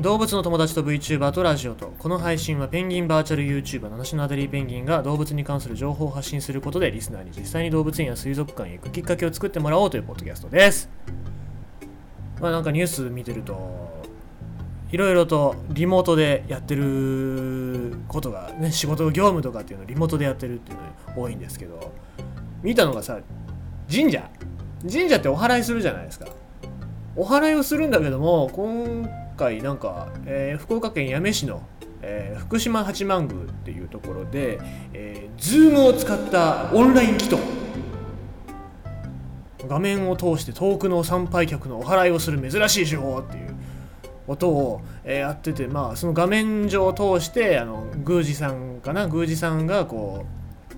動物の友達と VTuber とラジオと。この配信はペンギンバーチャル YouTuber 七種のアデリーペンギンが動物に関する情報を発信することでリスナーに実際に動物園や水族館へ行くきっかけを作ってもらおうというポッドキャストです。まあなんかニュース見てるといろいろとリモートでやってることがね仕事業務とかっていうのをリモートでやってるっていうのが多いんですけど見たのがさ神社。神社ってお祓いするじゃないですか。お祓いをするんだけども今回なんか、えー、福岡県八女市の、えー、福島八幡宮っていうところで、えー、ズームを使ったオンライン祈祷。画面を通して遠くの参拝客のお祓いをする珍しい手法っていう音を、えー、やっててまあその画面上を通してあの宮司さんかな？宮司さんがこ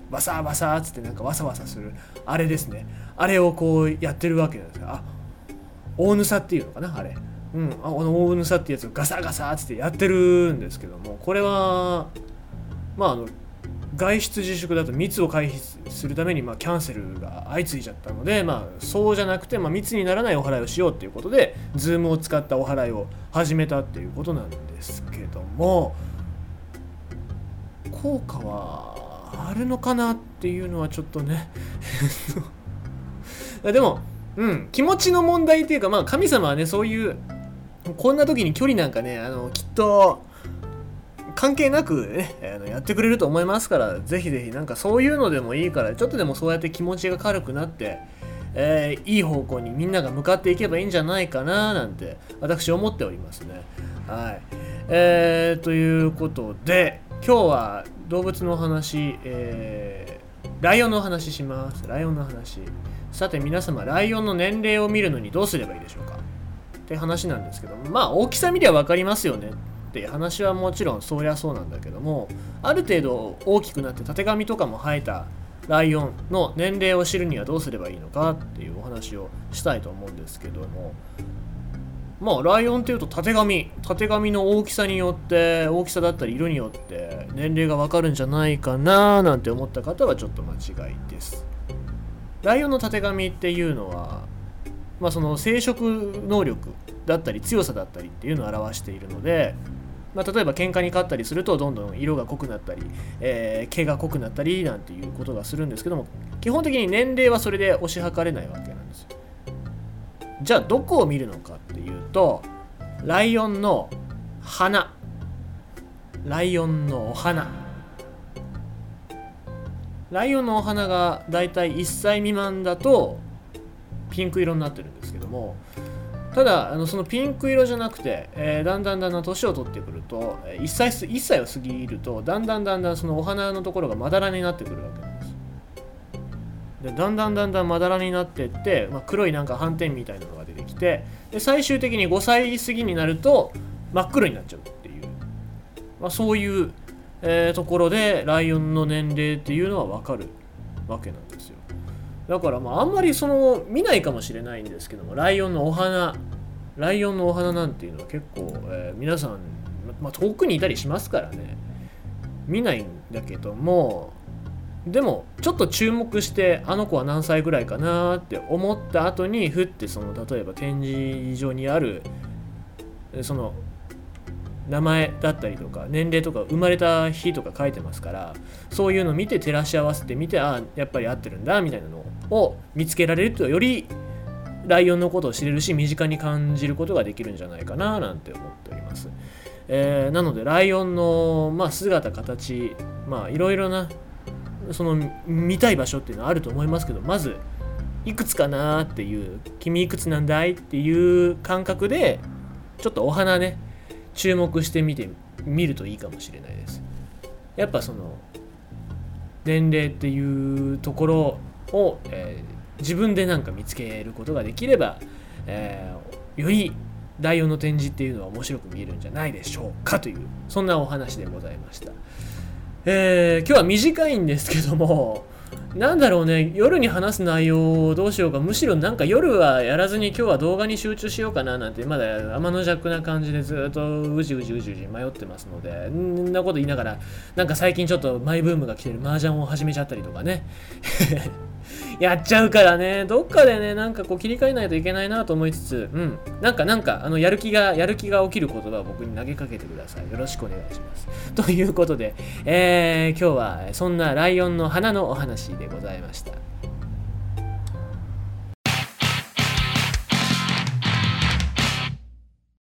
うバサバサっつってなんかワサワサするあれですね。あれをこうやってるわけなんですがあ大ヌサっていうのかな？あれ。うん。あの大ヌサってやつをガサガサっつってやってるんですけどもこれはまああの外出自粛だと密を回避するためにまあキャンセルが相次いじゃったので、まあ、そうじゃなくて、まあ、密にならないお祓いをしようっていうことで Zoom を使ったお祓いを始めたっていうことなんですけども効果はあるのかなっていうのはちょっとねでも、うん、気持ちの問題っていうか、まあ、神様はねそういうこんな時に距離なんかねあのきっと関係なくね、あのやってくれると思いますから、ぜひぜひなんかそういうのでもいいから、ちょっとでもそうやって気持ちが軽くなって、えー、いい方向にみんなが向かっていけばいいんじゃないかななんて私思っておりますね。はい。えー、ということで、今日は動物の話、えー、ライオンの話します。ライオンの話。さて皆様、ライオンの年齢を見るのにどうすればいいでしょうか？って話なんですけどまあ大きさ見りゃ分かりますよねって話はもちろんそりゃそうなんだけどもある程度大きくなってたてがみとかも生えたライオンの年齢を知るにはどうすればいいのかっていうお話をしたいと思うんですけどもまあライオンっていうとたてがみたてがみの大きさによって大きさだったり色によって年齢がわかるんじゃないかななんて思った方はちょっと間違いです。ライオンのたてがみっていうのはまあその生殖能力だったり強さだったりっていうのを表しているのでまあ、例えば喧嘩に勝ったりするとどんどん色が濃くなったり、えー、毛が濃くなったりなんていうことがするんですけども基本的に年齢はそれで推し量れないわけなんですよ。じゃあどこを見るのかっていうとライオンの鼻。ライオンのお花ライオンのお花がだいたい1歳未満だとピンク色になってるんですけどもただあのそのピンク色じゃなくて、えー、だんだんだんだん年を取ってくると1歳 ,1 歳を過ぎるとだんだんだんだんそのお花のところがまだらになってくるわけなんです。でだんだんだんだんまだらになってって、まあ、黒いなんか斑点みたいなのが出てきてで最終的に5歳過ぎになると真っ黒になっちゃうっていう、まあ、そういう、えー、ところでライオンの年齢っていうのは分かるわけなんですよ。だからまああんまりその見ないかもしれないんですけどもライオンのお花ライオンのお花なんていうのは結構、えー、皆さん、まあ、遠くにいたりしますからね。見ないんだけどもでもちょっと注目してあの子は何歳ぐらいかなって思った後にふってその例えば展示場にあるその名前だったりとか年齢とか生まれた日とか書いてますからそういうの見て照らし合わせてみてああやっぱり合ってるんだみたいなのをを見つけられるとよりライオンのことを知れるし身近に感じることができるんじゃないかななんて思っております、えー、なのでライオンの、まあ、姿形まあいろいろなその見たい場所っていうのはあると思いますけどまずいくつかなっていう君いくつなんだいっていう感覚でちょっとお花ね注目してみてみるといいかもしれないです。やっぱその年齢っていうところを、えー、自分でなんか見つけることができれば、えー、よりライオンの展示っていうのは面白く見えるんじゃないでしょうかというそんなお話でございました、えー、今日は短いんですけどもなんだろうね、夜に話す内容をどうしようか、むしろなんか夜はやらずに今日は動画に集中しようかななんて、まだ天の弱な感じでずっとうじうじうじうじ迷ってますので、んなこと言いながら、なんか最近ちょっとマイブームが来てる麻雀を始めちゃったりとかね。やっちゃうからね、どっかでね、なんかこう切り替えないといけないなと思いつつ、うん、なんかなんか、あの、やる気が、やる気が起きる言葉を僕に投げかけてください。よろしくお願いします。ということで、えー、今日はそんなライオンの花のお話でございました。